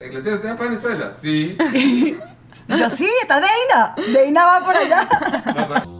¿Inglaterra te vas para Venezuela? Sí. Yo, sí, está Deina. Deina va por allá.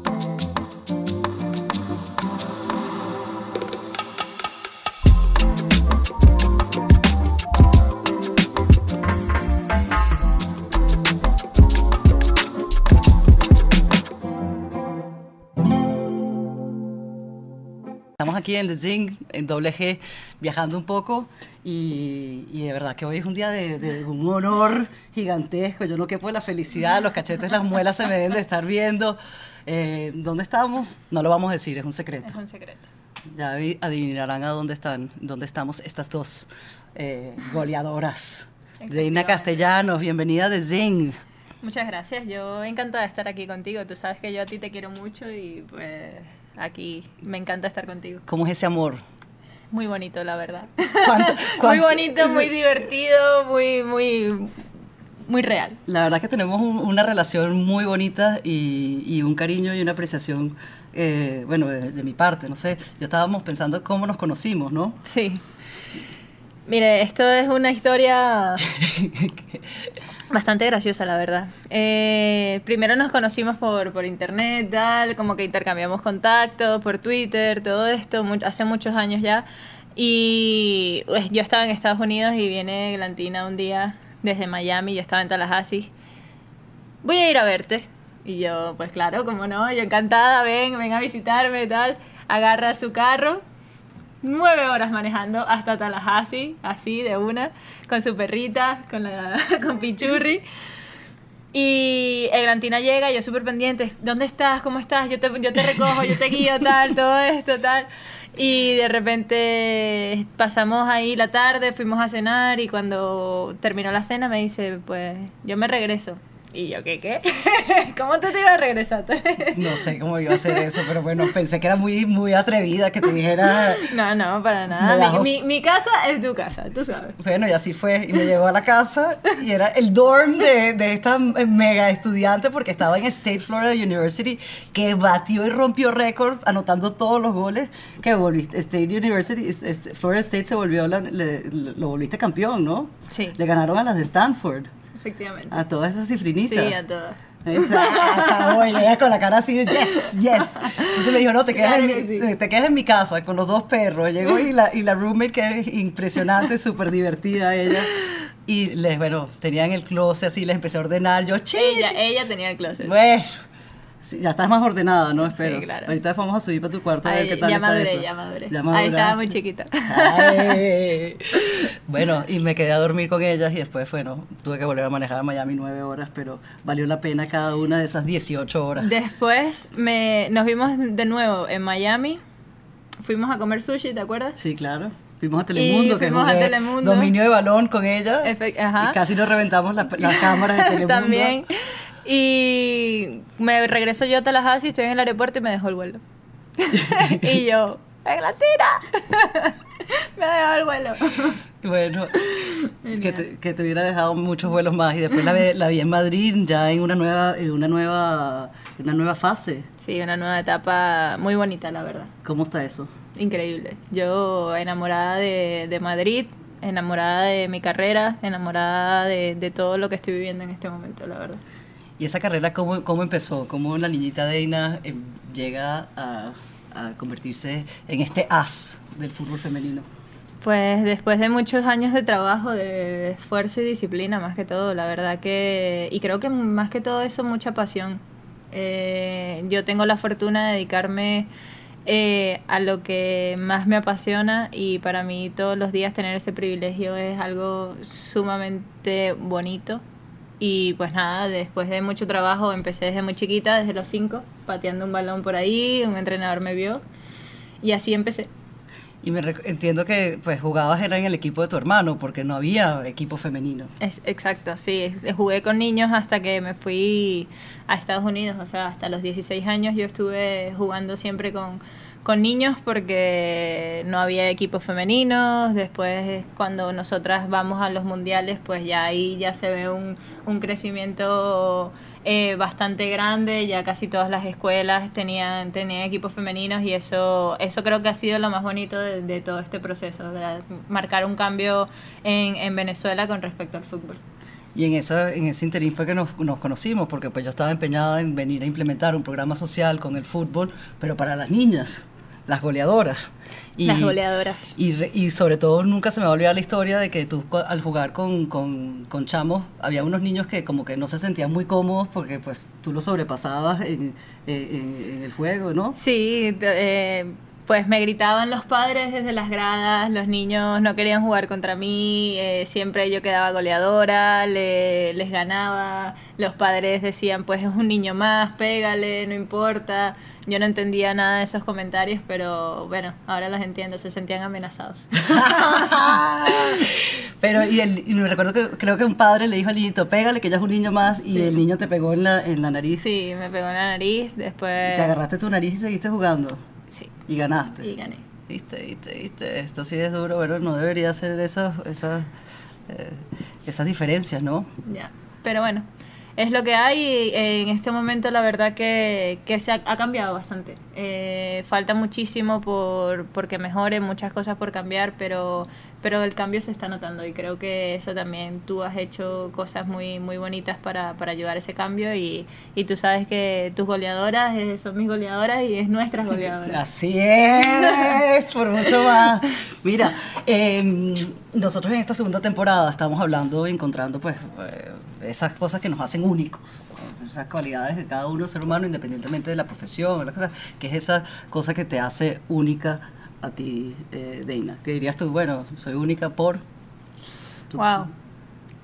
aquí en The Zing, en doble G, viajando un poco y, y de verdad que hoy es un día de, de un honor gigantesco. Yo no quepo de la felicidad, los cachetes, las muelas se me deben de estar viendo. Eh, ¿Dónde estamos? No lo vamos a decir, es un secreto. Es un secreto. Ya vi- adivinarán a dónde están, dónde estamos estas dos eh, goleadoras. Efectivamente. Castellanos, bienvenida The Zing. Muchas gracias. Yo encantada de estar aquí contigo. Tú sabes que yo a ti te quiero mucho y pues aquí me encanta estar contigo. ¿Cómo es ese amor? Muy bonito, la verdad. ¿Cuánto- muy bonito, muy divertido, muy, muy, muy real. La verdad que tenemos un- una relación muy bonita y, y un cariño y una apreciación, eh, bueno, de, de mi parte, no sé. Yo estábamos pensando cómo nos conocimos, ¿no? Sí. Mire, esto es una historia bastante graciosa, la verdad. Eh, primero nos conocimos por, por internet, tal, como que intercambiamos contactos por Twitter, todo esto, mu- hace muchos años ya. Y pues, yo estaba en Estados Unidos y viene Glantina un día desde Miami, yo estaba en Tallahassee. Voy a ir a verte. Y yo, pues claro, como no, yo encantada, ven, ven a visitarme, tal. Agarra su carro, nueve horas manejando hasta Tallahassee, así de una, con su perrita, con, la, con Pichurri. Y Eglantina llega, yo súper pendiente, ¿dónde estás? ¿Cómo estás? Yo te, yo te recojo, yo te guío, tal, todo esto, tal. Y de repente pasamos ahí la tarde, fuimos a cenar y cuando terminó la cena me dice, pues yo me regreso. Y yo, ¿qué qué? ¿Cómo te, te ibas a regresar? No sé cómo iba a hacer eso, pero bueno, pensé que era muy, muy atrevida que te dijera... No, no, para nada. Mi, mi, mi casa es tu casa, tú sabes. Bueno, y así fue. Y me llegó a la casa y era el dorm de, de esta mega estudiante porque estaba en State Florida University que batió y rompió récord anotando todos los goles que volviste. State University, Florida State se volvió, la- le- lo volviste campeón, ¿no? Sí. Le ganaron a las de Stanford, Efectivamente. a todas esas cifrinitas. Sí, a todas. Exacto, ella con la cara así de yes, yes. Entonces me dijo, no, te quedas, Claro en, mi, sí. te quedas en mi casa con los dos perros. Llegó y la, y la roommate, que es impresionante, súper divertida ella. Y les, bueno, tenían el closet así, les empecé a ordenar. Yo, chit. Ella, ella tenía el closet. Bueno, sí, ya estás más ordenada, ¿no? Sí, Espero. claro. Ahorita vamos a subir para tu cuarto a ver qué tal ya está maduré, eso. ya maduré. Ya Ahí maduraste. estaba muy chiquita. Ay. Bueno, y me quedé a dormir con ellas y después, bueno, tuve que volver a manejar a Miami nueve horas, pero valió la pena cada una de esas 18 horas. Después me, nos vimos de nuevo en Miami. Fuimos a comer sushi, ¿te acuerdas? Sí, claro. Fuimos a Telemundo, que fuimos a Telemundo. dominio de balón con ella. Efe- ajá. Y casi nos reventamos las, las cámaras de Telemundo. También. Y me regreso yo a Tallahassee, estoy en el aeropuerto y me dejó el vuelo. y yo, ¡en la tira! me ha dejado el vuelo. Bueno, que te, que te hubiera dejado muchos vuelos más. Y después la, la vi en Madrid, ya en una nueva, en una nueva, una nueva fase. Sí, una nueva etapa muy bonita, la verdad. ¿Cómo está eso? Increíble. Yo enamorada de, de Madrid, enamorada de mi carrera, enamorada de, de todo lo que estoy viviendo en este momento, la verdad. ¿Y esa carrera cómo, cómo empezó? ¿Cómo la niñita Deina eh, llega a, convertirse en este as del fútbol femenino? Pues después de muchos años de trabajo, de esfuerzo y disciplina, más que todo, la verdad que, y creo que más que todo eso, mucha pasión. Eh, yo tengo la fortuna de dedicarme eh, a lo que más me apasiona y para mí todos los días tener ese privilegio es algo sumamente bonito. Y pues nada, después de mucho trabajo, empecé desde muy chiquita, desde los cinco, pateando un balón por ahí, un entrenador me vio y así empecé. Y me entiendo que pues jugabas era en el equipo de tu hermano, porque no había equipo femenino. Es, exacto, sí. es- jugué con niños hasta que me fui a Estados Unidos. O sea, hasta los 16 años yo estuve jugando siempre con, con niños porque no había equipos femeninos. Después, cuando nosotras vamos a los mundiales, pues ya ahí ya se ve un, un crecimiento eh, bastante grande, ya casi todas las escuelas tenían, tenían equipos femeninos y eso, eso creo que ha sido lo más bonito de, todo este proceso, de marcar un cambio en, en Venezuela con respecto al fútbol. Y en, esa, en ese interín fue que nos, nos, conocimos, porque pues yo estaba empeñada en venir a implementar un programa social con el fútbol, pero para las niñas, las goleadoras. Y, las goleadoras. Y, y, sobre todo nunca se me va a olvidar la historia de que tú al jugar con, con, con, chamos, había unos niños que como que no se sentían muy cómodos porque pues tú los sobrepasabas en, en, en el juego, ¿no? Sí, eh, pues me gritaban los padres desde las gradas, los niños no querían jugar contra mí, eh, siempre yo quedaba goleadora, le, les ganaba, los padres decían pues es un niño más, pégale, no importa. Yo no entendía nada de esos comentarios, pero bueno, ahora los entiendo, se sentían amenazados. pero, y, el, y me recuerdo que creo que un padre le dijo al niñito, pégale, que ya es un niño más, y Sí. el niño te pegó en la, en la nariz. Sí, me pegó en la nariz, después... Te agarraste tu nariz y seguiste jugando. Sí, Y ganaste. y gané. Viste, viste, viste. Esto sí es duro, pero no debería ser esas, esas, eh, esas diferencias, ¿no? Ya, pero bueno, es lo que hay. eh, En este momento la verdad que, que se ha, ha cambiado bastante. Eh, falta muchísimo por porque mejore, muchas cosas por cambiar, pero pero el cambio se está notando y creo que eso también tú has hecho cosas muy muy bonitas para, para ayudar a ese cambio y, y tú sabes que tus goleadoras eh, son mis goleadoras y es nuestras goleadoras. Así es, por mucho más. Mira, eh, nosotros en esta segunda temporada estamos hablando y encontrando pues eh, esas cosas que nos hacen únicos, esas cualidades de cada uno ser humano independientemente de la profesión, las cosas, que es esa cosa que te hace única a ti, eh, Deina. Que dirías tú, bueno, soy única por... tu- Wow.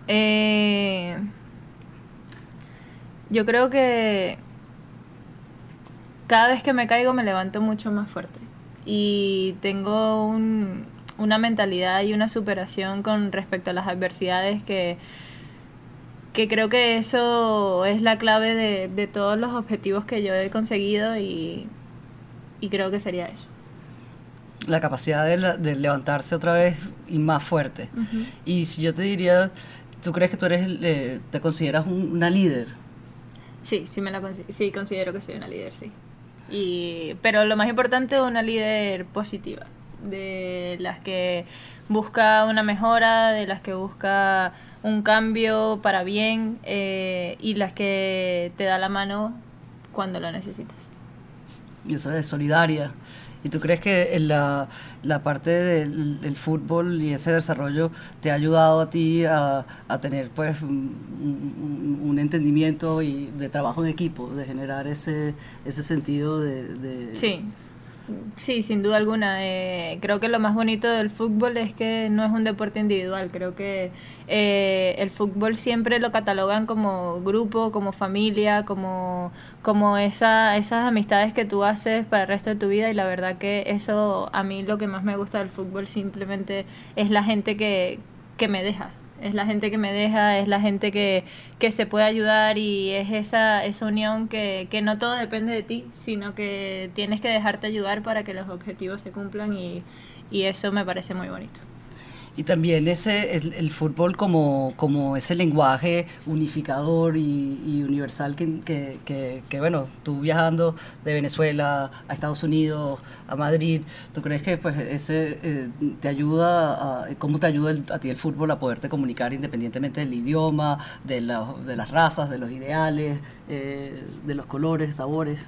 Eh, yo creo que cada vez que me caigo me levanto mucho más fuerte. Y tengo un- una mentalidad y una superación con respecto a las adversidades que, que creo que eso es la clave de, de todos los objetivos que yo he conseguido y, y creo que sería eso. La capacidad de, la- de levantarse otra vez y más fuerte. Y si yo te diría, ¿tú crees que tú eres, eh, te consideras un- una líder? Sí, sí, me la sí considero que soy una líder, sí. Y, pero lo más importante, una líder positiva, de las que busca una mejora, de las que busca un cambio para bien eh, y las que te da la mano cuando lo necesitas. Y eso es solidaria. ¿Y tú crees que en la, la parte del, fútbol y ese desarrollo te ha ayudado a ti a, tener pues un entendimiento y de trabajo en equipo, de generar ese, ese sentido de... de- Sí, sí, sin duda alguna. Eh, creo que lo más bonito del fútbol es que no es un deporte individual. Creo que eh, el fútbol siempre lo catalogan como grupo, como familia, como, como esa, esas amistades que tú haces para el resto de tu vida. Y la verdad que eso a mí lo que más me gusta del fútbol simplemente es la gente que, que me deja. Es la gente que me deja, es la gente que, que se puede ayudar y es esa, esa unión que, que no todo depende de ti, sino que tienes que dejarte ayudar para que los objetivos se cumplan y, y eso me parece muy bonito. Y también ese es el fútbol como, como ese lenguaje unificador y, y universal que, que, que- bueno, tú viajando de Venezuela a Estados Unidos, a Madrid, ¿tú crees que pues ese eh, te ayuda, a, cómo te ayuda a ti el fútbol a poderte comunicar independientemente del idioma, de, la- de las razas, de los ideales, eh, de los colores, sabores?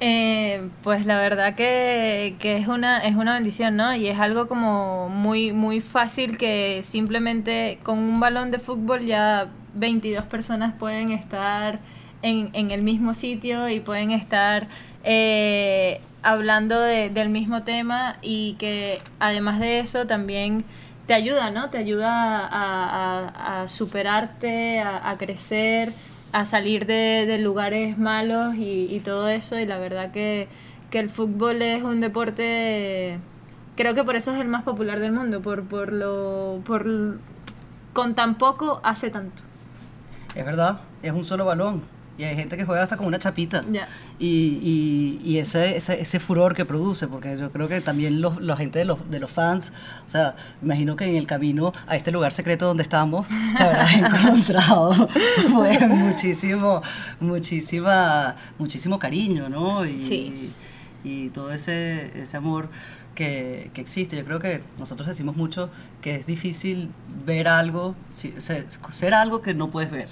Eh, pues la verdad que, es una es una bendición, ¿no? Y es algo como muy muy fácil que simplemente con un balón de fútbol ya 22 personas pueden estar en, en el mismo sitio y pueden estar eh, hablando de- del mismo tema y que además de eso también te ayuda, ¿no? Te ayuda a, superarte, a crecer, a salir de, de lugares malos y, y todo eso. Y la verdad que, que el fútbol es un deporte, creo que por eso es el más popular del mundo, por, por lo, por con tan poco hace tanto. Es verdad, es un solo balón. Y hay gente que juega hasta con una chapita. Y, y, y ese, ese, ese furor que produce, porque yo creo que también los, la gente de los, de los fans, o sea, imagino que en el camino a este lugar secreto donde estamos, te habrás encontrado pues, muchísimo, muchísima, muchísimo cariño, ¿no? Y, Sí. y todo ese, ese amor que, que existe. Yo creo que nosotros decimos mucho que es difícil ver algo, ser algo que no puedes ver.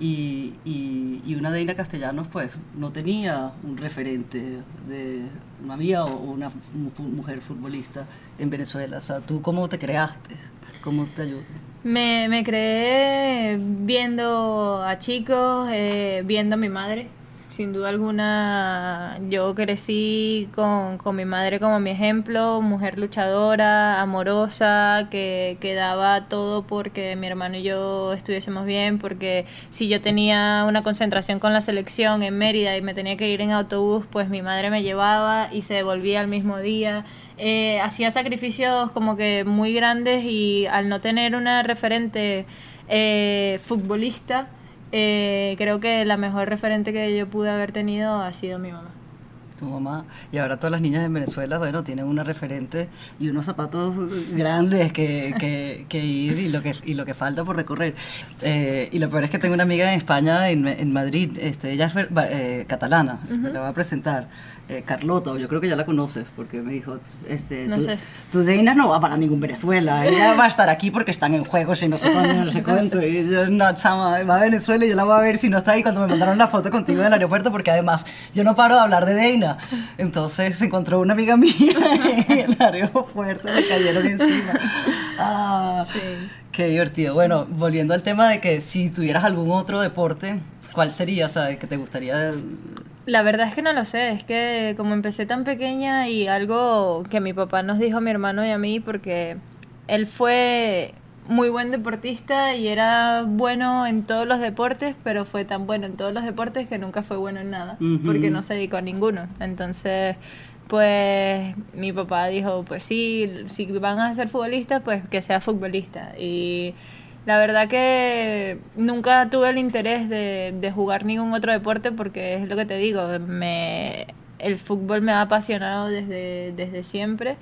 Y, y, y una Deina Castellanos pues no tenía un referente de una amiga o una mujer futbolista en Venezuela. O sea, ¿tú cómo te creaste? ¿Cómo te ayudó? Me, me creé viendo a chicos, eh, viendo a mi madre. Sin duda alguna, yo crecí con, con mi madre como mi ejemplo, mujer luchadora, amorosa, que, que daba todo porque mi hermano y yo estuviésemos bien, porque si yo tenía una concentración con la selección en Mérida y me tenía que ir en autobús, pues mi madre me llevaba y se devolvía al mismo día. Eh, hacía sacrificios como que muy grandes y al no tener una referente eh, futbolista, eh, creo que la mejor referente que yo pude haber tenido ha sido mi mamá. Tu mamá. Y ahora todas las niñas en Venezuela, bueno, tienen una referente y unos zapatos grandes que, que, que ir y lo que, y lo que falta por recorrer. Eh, y lo peor es que tengo una amiga en España, en, en Madrid, este, ella es va- eh, catalana, te la voy a presentar. Eh, Carlota, o yo creo que ya la conoces, porque me dijo, este, No tu, sé. tu Deina no va para ningún Venezuela, ella va a estar aquí porque están en juegos y no sé cuándo, no sé cuánto. Y yo, no, chama, va a Venezuela y yo la voy a ver si no está ahí cuando me mandaron la foto contigo del aeropuerto, porque además yo no paro de hablar de Deina. Entonces se encontró una amiga mía en el aeropuerto, me cayeron encima. Ah, Sí. Qué divertido. Bueno, volviendo al tema de que si tuvieras algún otro deporte, ¿cuál sería? O sea, que te gustaría... La verdad es que no lo sé, es que como empecé tan pequeña y algo que mi papá nos dijo a mi hermano y a mí, porque él fue muy buen deportista y era bueno en todos los deportes, pero fue tan bueno en todos los deportes que nunca fue bueno en nada, porque no se dedicó a ninguno. Entonces, pues mi papá dijo, pues sí, si van a ser futbolistas, pues que sea futbolista. Y la verdad que nunca tuve el interés de, de jugar ningún otro deporte porque es lo que te digo, me, el fútbol me ha apasionado desde, desde siempre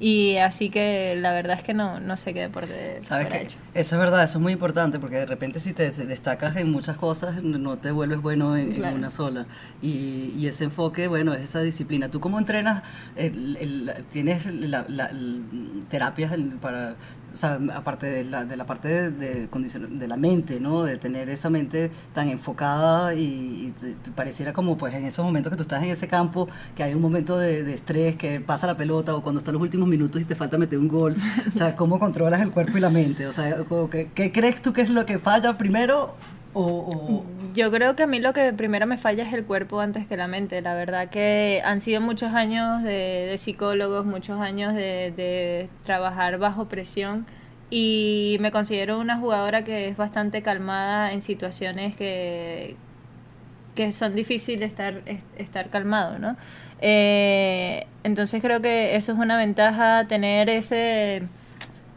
y así que la verdad es que no, no sé qué deporte ¿Sabes qué? hecho. Eso es verdad, eso es muy importante porque de repente si te, te destacas en muchas cosas no te vuelves bueno en, una sola. Y, y ese enfoque, bueno, es esa disciplina. ¿Tú cómo entrenas? El- el- ¿Tienes la, la- terapias para, o sea, aparte de la, de la parte de, de, de la mente, ¿no? De tener esa mente tan enfocada y, y te- pareciera como pues en esos momentos que tú estás en ese campo, que hay un momento de, de estrés, que pasa la pelota o cuando están los últimos minutos y te falta meter un gol. O sea, ¿cómo controlas el cuerpo y la mente? O sea, que- ¿qué crees tú que es lo que falla primero? Yo creo que a mí lo que primero me falla es el cuerpo antes que la mente. La verdad que han sido muchos años de, de psicólogos, muchos años de, de trabajar bajo presión y me considero una jugadora que es bastante calmada en situaciones que, que son difíciles estar, es- estar calmado, ¿no? Eh, entonces creo que eso es una ventaja, tener ese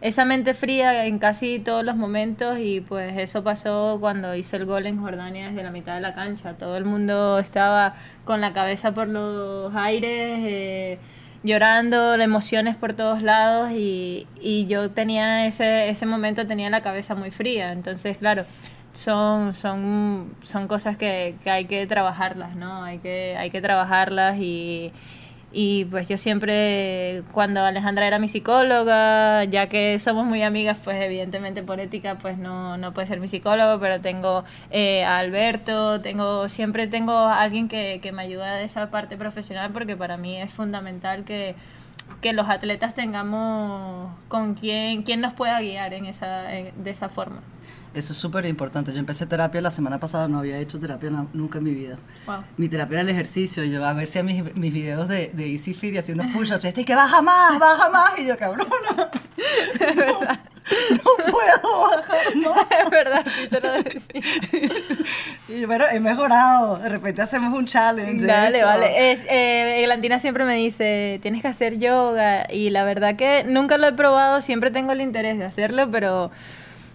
esa mente fría en casi todos los momentos y pues eso pasó cuando hice el gol en Jordania desde la mitad de la cancha. Todo el mundo estaba con la cabeza por los aires, eh, llorando, emociones por todos lados y, y yo tenía ese, ese momento, tenía la cabeza muy fría. Entonces, claro, son, son, son cosas que, que hay que trabajarlas, ¿no? Hay que, hay que trabajarlas y... Y pues yo siempre, cuando Alejandra era mi psicóloga, ya que somos muy amigas, pues evidentemente por ética, pues no, no puede ser mi psicólogo, pero tengo eh, a Alberto, tengo, siempre tengo a alguien que, que me ayuda de esa parte profesional, porque para mí es fundamental que, que los atletas tengamos con quien, quien nos pueda guiar en esa, en- de esa forma. eso es súper importante. Yo empecé terapia la semana pasada, no había hecho terapia na- nunca en mi vida. Wow. Mi terapia era el ejercicio. Yo hago hacía mis, mis videos de, de Easy Fit y hacía unos push-ups. Este que baja más, baja más. Y yo, cabrona. No, no puedo bajar más. Es verdad, sí se lo decía. Y bueno, he mejorado. De repente hacemos un challenge. Dale, esto. vale. Es, eh, Eglantina siempre me dice, tienes que hacer yoga y la verdad que nunca lo he probado, siempre tengo el interés de hacerlo, pero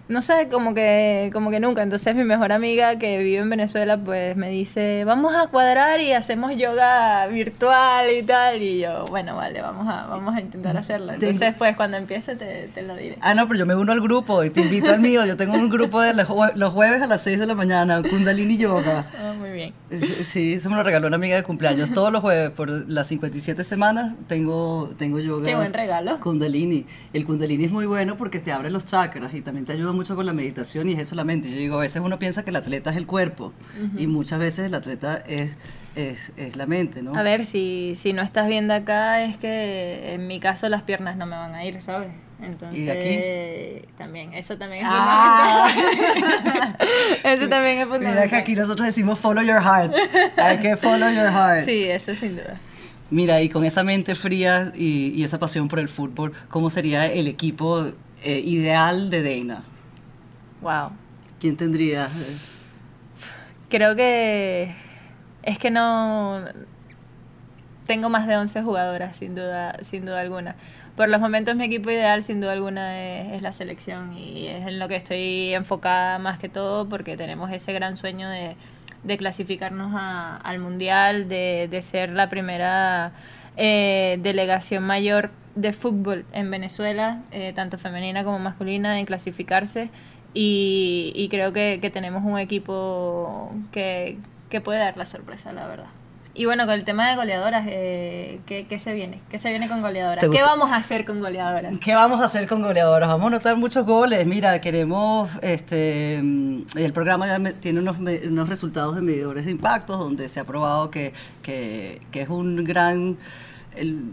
no sé, como que, como que nunca. Entonces mi mejor amiga que vive en Venezuela, pues me dice, vamos a cuadrar y hacemos yoga virtual y tal. Y yo, bueno, vale, vamos a, vamos a intentar hacerlo. Entonces, pues cuando empiece te, te lo diré. Ah, no, pero yo me uno al grupo y te invito al mío. Yo tengo un grupo de los jue- los jueves a las 6 de la mañana, Kundalini Yoga. Ah, muy bien. Sí, Sí, eso me lo regaló una amiga de cumpleaños. Todos los jueves, por las 57 semanas, tengo, tengo yoga. Qué buen regalo. Kundalini. El Kundalini es muy bueno porque te abre los chakras y también te ayuda mucho con la meditación y es eso la mente. Yo digo, a veces uno piensa que el atleta es el cuerpo y muchas veces el atleta es, es, es la mente, ¿no? A ver, si, si no estás viendo acá, es que en mi caso las piernas no me van a ir, ¿sabes? Entonces, ¿Y de también, eso también es Ah. fundamental. eso también es fundamental. Mira que aquí nosotros decimos follow your heart. Hay que follow your heart. Sí, eso sin duda. Mira, y con esa mente fría y, y esa pasión por el fútbol, ¿cómo sería el equipo eh, ideal de Dana? Wow. ¿Quién tendría? Creo que es que no tengo más de 11 jugadoras sin duda, sin duda alguna. Por los momentos mi equipo ideal sin duda alguna es, es la selección y es en lo que estoy enfocada más que todo porque tenemos ese gran sueño de, de clasificarnos a- al mundial, de, de ser la primera eh, delegación mayor de fútbol en Venezuela, eh, tanto femenina como masculina, en clasificarse. Y, y creo que, que tenemos un equipo que, que puede dar la sorpresa, la verdad. Y bueno, con el tema de goleadoras, eh, ¿qué, qué se viene? ¿Qué se viene con goleadoras? ¿Te ¿Qué vamos a hacer con goleadoras? ¿Qué vamos a hacer con goleadoras? Vamos a anotar muchos goles. Mira, queremos, este, mm, el programa ya tiene unos, unos resultados de medidores de impactos donde se ha probado que, que, que es un gran, el,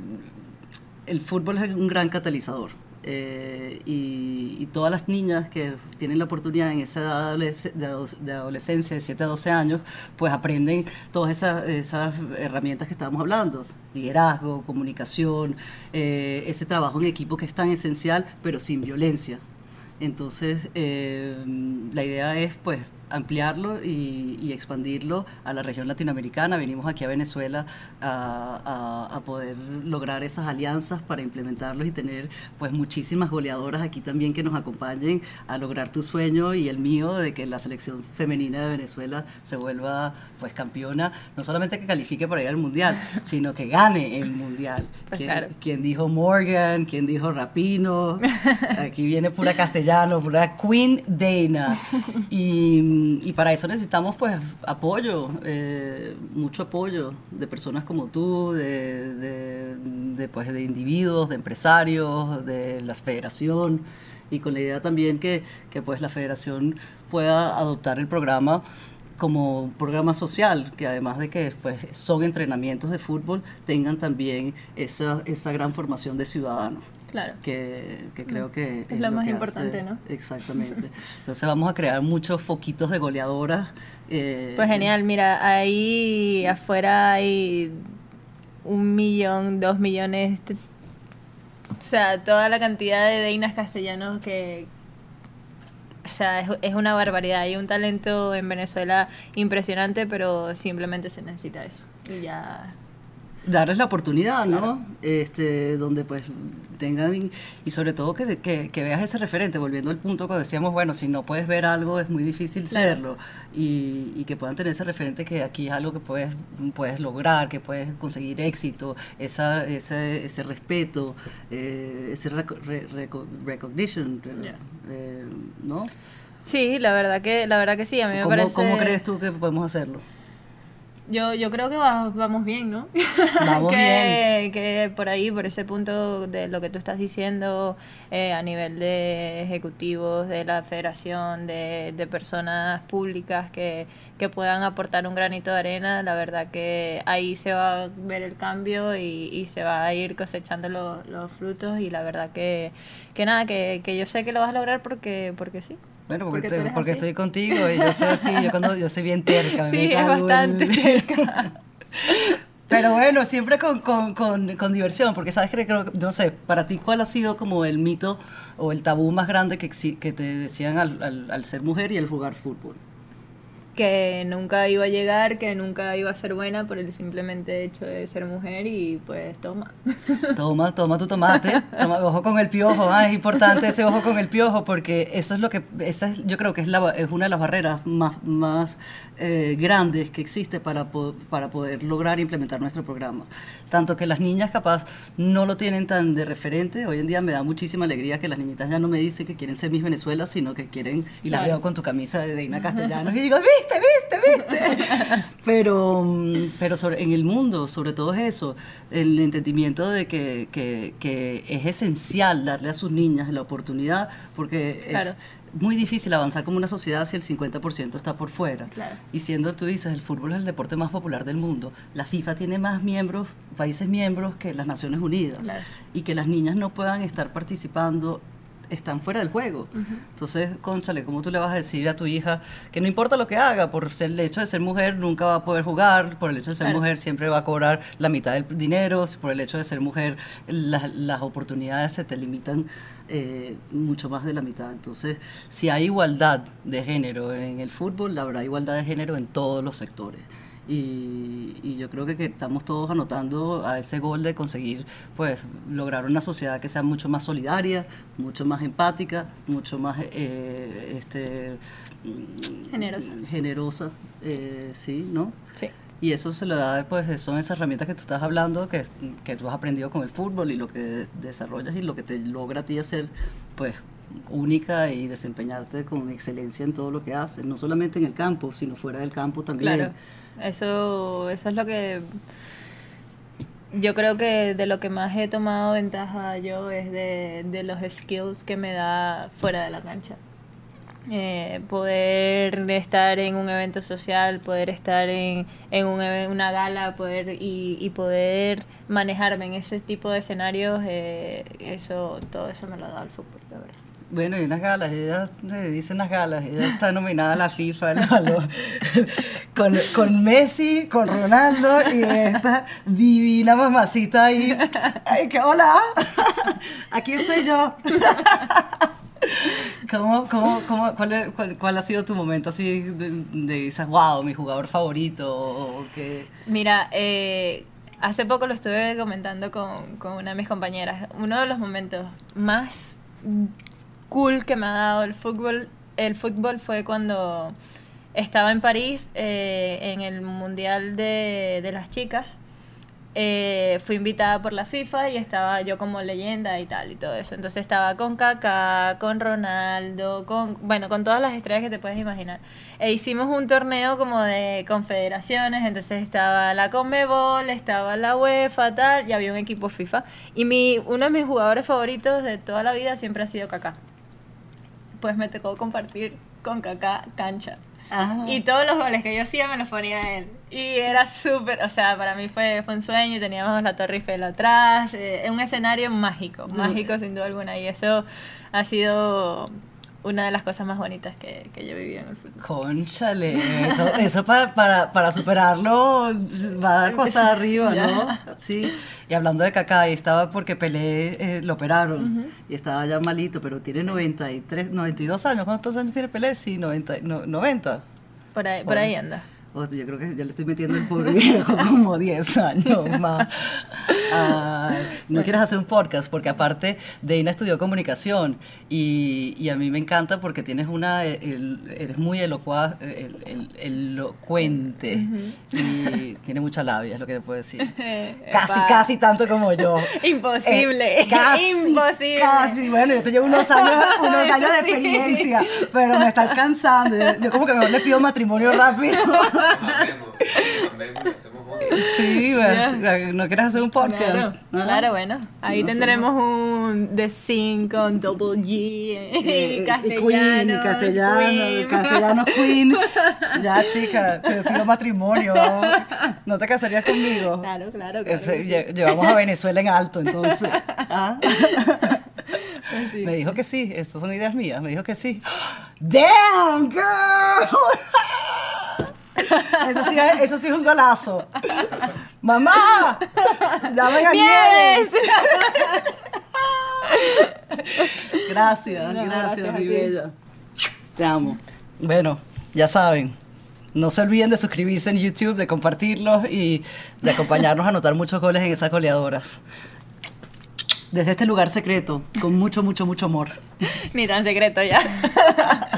el fútbol es un gran catalizador. Eh, y, todas las niñas que tienen la oportunidad en esa edad de, adolescencia, de 7 a 12 años, pues aprenden todas esas, esas herramientas que estábamos hablando. Liderazgo, comunicación, eh, ese trabajo en equipo que es tan esencial, pero sin violencia. Entonces, eh, la idea es pues ampliarlo y, y expandirlo a la región latinoamericana. Venimos aquí a Venezuela a, a- a poder lograr esas alianzas para implementarlos y tener pues muchísimas goleadoras aquí también que nos acompañen a lograr tu sueño y el mío de que la selección femenina de Venezuela se vuelva pues campeona, no solamente que califique para ir al mundial, sino que gane el mundial. Pues ¿Quién, claro. quién dijo Morgan? ¿Quién dijo Rapino? Aquí viene pura castellano, pura Queen Dana. Y, y para eso necesitamos pues apoyo, eh, mucho apoyo de personas como tú, de, de, de, pues, de individuos, de empresarios, de la federación. Y con la idea también que, que pues la federación pueda adoptar el programa como un programa social, que además de que pues, son entrenamientos de fútbol, tengan también esa, esa gran formación de ciudadanos. Claro. Que, que creo que Es lo más importante, hace- ¿no? Exactamente. Entonces vamos a crear muchos foquitos de goleadoras. eh, Pues genial, mira, ahí afuera hay un millón, dos millones, t- o sea, toda la cantidad de Deinas castellanos que, o sea, es, es una barbaridad. Hay un talento en Venezuela impresionante, pero simplemente se necesita eso. Y ya, darles la oportunidad, ¿no? Este, donde pues tengan, y sobre todo que, que, que veas ese referente, volviendo al punto cuando decíamos, bueno, si no puedes ver algo es muy difícil Claro. serlo, y, y que puedan tener ese referente que aquí es algo que puedes, puedes lograr, que puedes conseguir éxito, esa, ese, ese respeto, eh, ese reco- re- reco- recognition, eh, eh, ¿no? Sí, la verdad que, la verdad que sí, a mí me ¿Cómo, parece... ¿Cómo crees tú que podemos hacerlo? Yo, yo creo que va- vamos bien, ¿no? Vamos que, que por ahí, por ese punto de lo que tú estás diciendo eh, a nivel de ejecutivos, de la federación, de, de personas públicas que, que puedan aportar un granito de arena, la verdad que ahí se va a ver el cambio y, y se va a ir cosechando lo- los frutos y la verdad que, que nada, que, que yo sé que lo vas a lograr porque, porque sí. Bueno, porque, Porque estoy, porque contigo y yo soy así, yo cuando yo soy bien terca. Sí, es bastante cerca. Pero bueno, siempre con, con, con, con diversión, porque sabes que creo, no sé, para ti cuál ha sido como el mito o el tabú más grande que, que te decían al, al, al ser mujer y al jugar fútbol. Que nunca iba a llegar, que nunca iba a ser buena por el simplemente hecho de ser mujer y pues toma. Toma, toma tu tomate, toma, ojo con el piojo, ah, es importante ese ojo con el piojo porque eso es lo que, esa es, yo creo que es, la, es una de las barreras más, más eh, grandes que existe para, po- para poder lograr implementar nuestro programa. Tanto que las niñas capaz no lo tienen tan de referente, hoy en día me da muchísima alegría que las niñitas ya no me dicen que quieren ser Miss Venezuela, sino que quieren, y las Claro. veo con tu camisa de Deina Castellanos y digo, viste, viste, viste. pero mm, pero sobre, en el mundo, sobre todo es eso, el entendimiento de que, que, que es esencial darle a sus niñas la oportunidad, porque Claro. es muy difícil avanzar como una sociedad si el 50% está por fuera. Claro. Y siendo, tú dices, el fútbol es el deporte más popular del mundo, la FIFA tiene más miembros, países miembros que las Naciones Unidas. Claro. Y que las niñas no puedan estar participando están fuera del juego. Entonces, Cónsale, ¿cómo tú le vas a decir a tu hija que no importa lo que haga, por ser el hecho de ser mujer nunca va a poder jugar, por el hecho de ser Claro. mujer siempre va a cobrar la mitad del dinero, si por el hecho de ser mujer las, las oportunidades se te limitan eh, mucho más de la mitad. Entonces, si hay igualdad de género en el fútbol, habrá igualdad de género en todos los sectores. Y, y yo creo que, que estamos todos anotando a ese gol de conseguir pues lograr una sociedad que sea mucho más solidaria, mucho más empática, mucho más eh, este mm, Generosa. generosa, eh, sí, ¿no? Sí. Y eso se lo da, pues son esas herramientas que tú estás hablando, que, que tú has aprendido con el fútbol y lo que des- desarrollas y lo que te logra a ti hacer, pues única y desempeñarte con excelencia en todo lo que haces, no solamente en el campo, sino fuera del campo también. Claro, eso, eso es lo que yo creo que de lo que más he tomado ventaja yo es de, los skills que me da fuera de la cancha. Eh, poder estar en un evento social, poder estar en, en un una gala poder y, y poder manejarme en ese tipo de escenarios, eh, eso todo eso me lo dado el fútbol, la verdad. Bueno, y unas galas, ella dice unas galas, ella está nominada a la FIFA con, con Messi, con Ronaldo y esta divina mamacita ahí. Ay, que hola, aquí estoy yo. ¿Cómo, cómo, cómo, cuál, cuál, cuál ha sido tu momento así de, de dices, wow, mi jugador favorito? Mira, eh, hace poco lo estuve comentando con, con una de mis compañeras. Uno de los momentos más cool que me ha dado el fútbol, el fútbol fue cuando estaba en París eh, en el Mundial de, de las Chicas. Eh, fui invitada por la FIFA y estaba yo como leyenda y tal y todo eso. Entonces estaba con Kaká, con Ronaldo, con bueno, con todas las estrellas que te puedes imaginar. E hicimos un torneo como de confederaciones, entonces estaba la Conmebol, estaba la UEFA, tal, y había un equipo FIFA. Y mi uno de mis jugadores favoritos de toda la vida siempre ha sido Kaká. Pues me tocó compartir con Kaká cancha. Y todos los goles que yo hacía me los ponía él. Y era súper, o sea, para mí fue, fue un sueño. y Teníamos la Torre Eiffel atrás. eh, un escenario mágico, mágico sin duda alguna. Y eso ha sido una de las cosas más bonitas que, que yo vivido en el fútbol. Conchale, eso, eso para, para, para superarlo va a costar arriba, ¿no? Sí. Y hablando de Kaká, y estaba porque Pelé eh, lo operaron y estaba ya malito, pero tiene 93, 92 años. ¿Cuántos años tiene Pelé? Sí, 90. no- 90. Por ahí, por ahí anda. Yo creo que ya le estoy metiendo el pobre viejo como 10 años más. Ay, no quieres hacer un podcast porque aparte Deina estudió comunicación y, y a mí me encanta porque tienes una, el- eres muy elocua- el- el- elocuente y tiene mucha labia, es lo que te puedo decir. Casi, casi tanto como yo. Imposible, Eh, casi, imposible. Casi, bueno, yo te llevo unos años, unos años de experiencia, pero me está alcanzando. Yo, yo como que mejor le pido matrimonio rápido. Y. Sí, pues, ¿no quieres hacer un podcast? Claro, claro, bueno. Ahí No sé. tendremos un The Sin con Double G, Eh, y castellano. Queen, y castellano, castellano Queen. Ya, chica, te pido matrimonio. vamos. ¿No te casarías conmigo? Claro, claro. claro Ese- sí. Llevamos a Venezuela en alto, entonces. ¿Ah? Pues sí. Me dijo que sí, estas son ideas mías, me dijo que sí. ¡Damn, girl! Eso sí, es- eso sí es un golazo. ¡Mamá! ¡Llamen a ¡Nieves! Nieves! Gracias, No, gracias, mi bella. Te amo. Bueno, ya saben, No se olviden de suscribirse en YouTube, de compartirlos y de acompañarnos a anotar muchos goles en esas goleadoras. Desde este lugar secreto, con mucho, mucho, mucho amor. Ni tan secreto ya.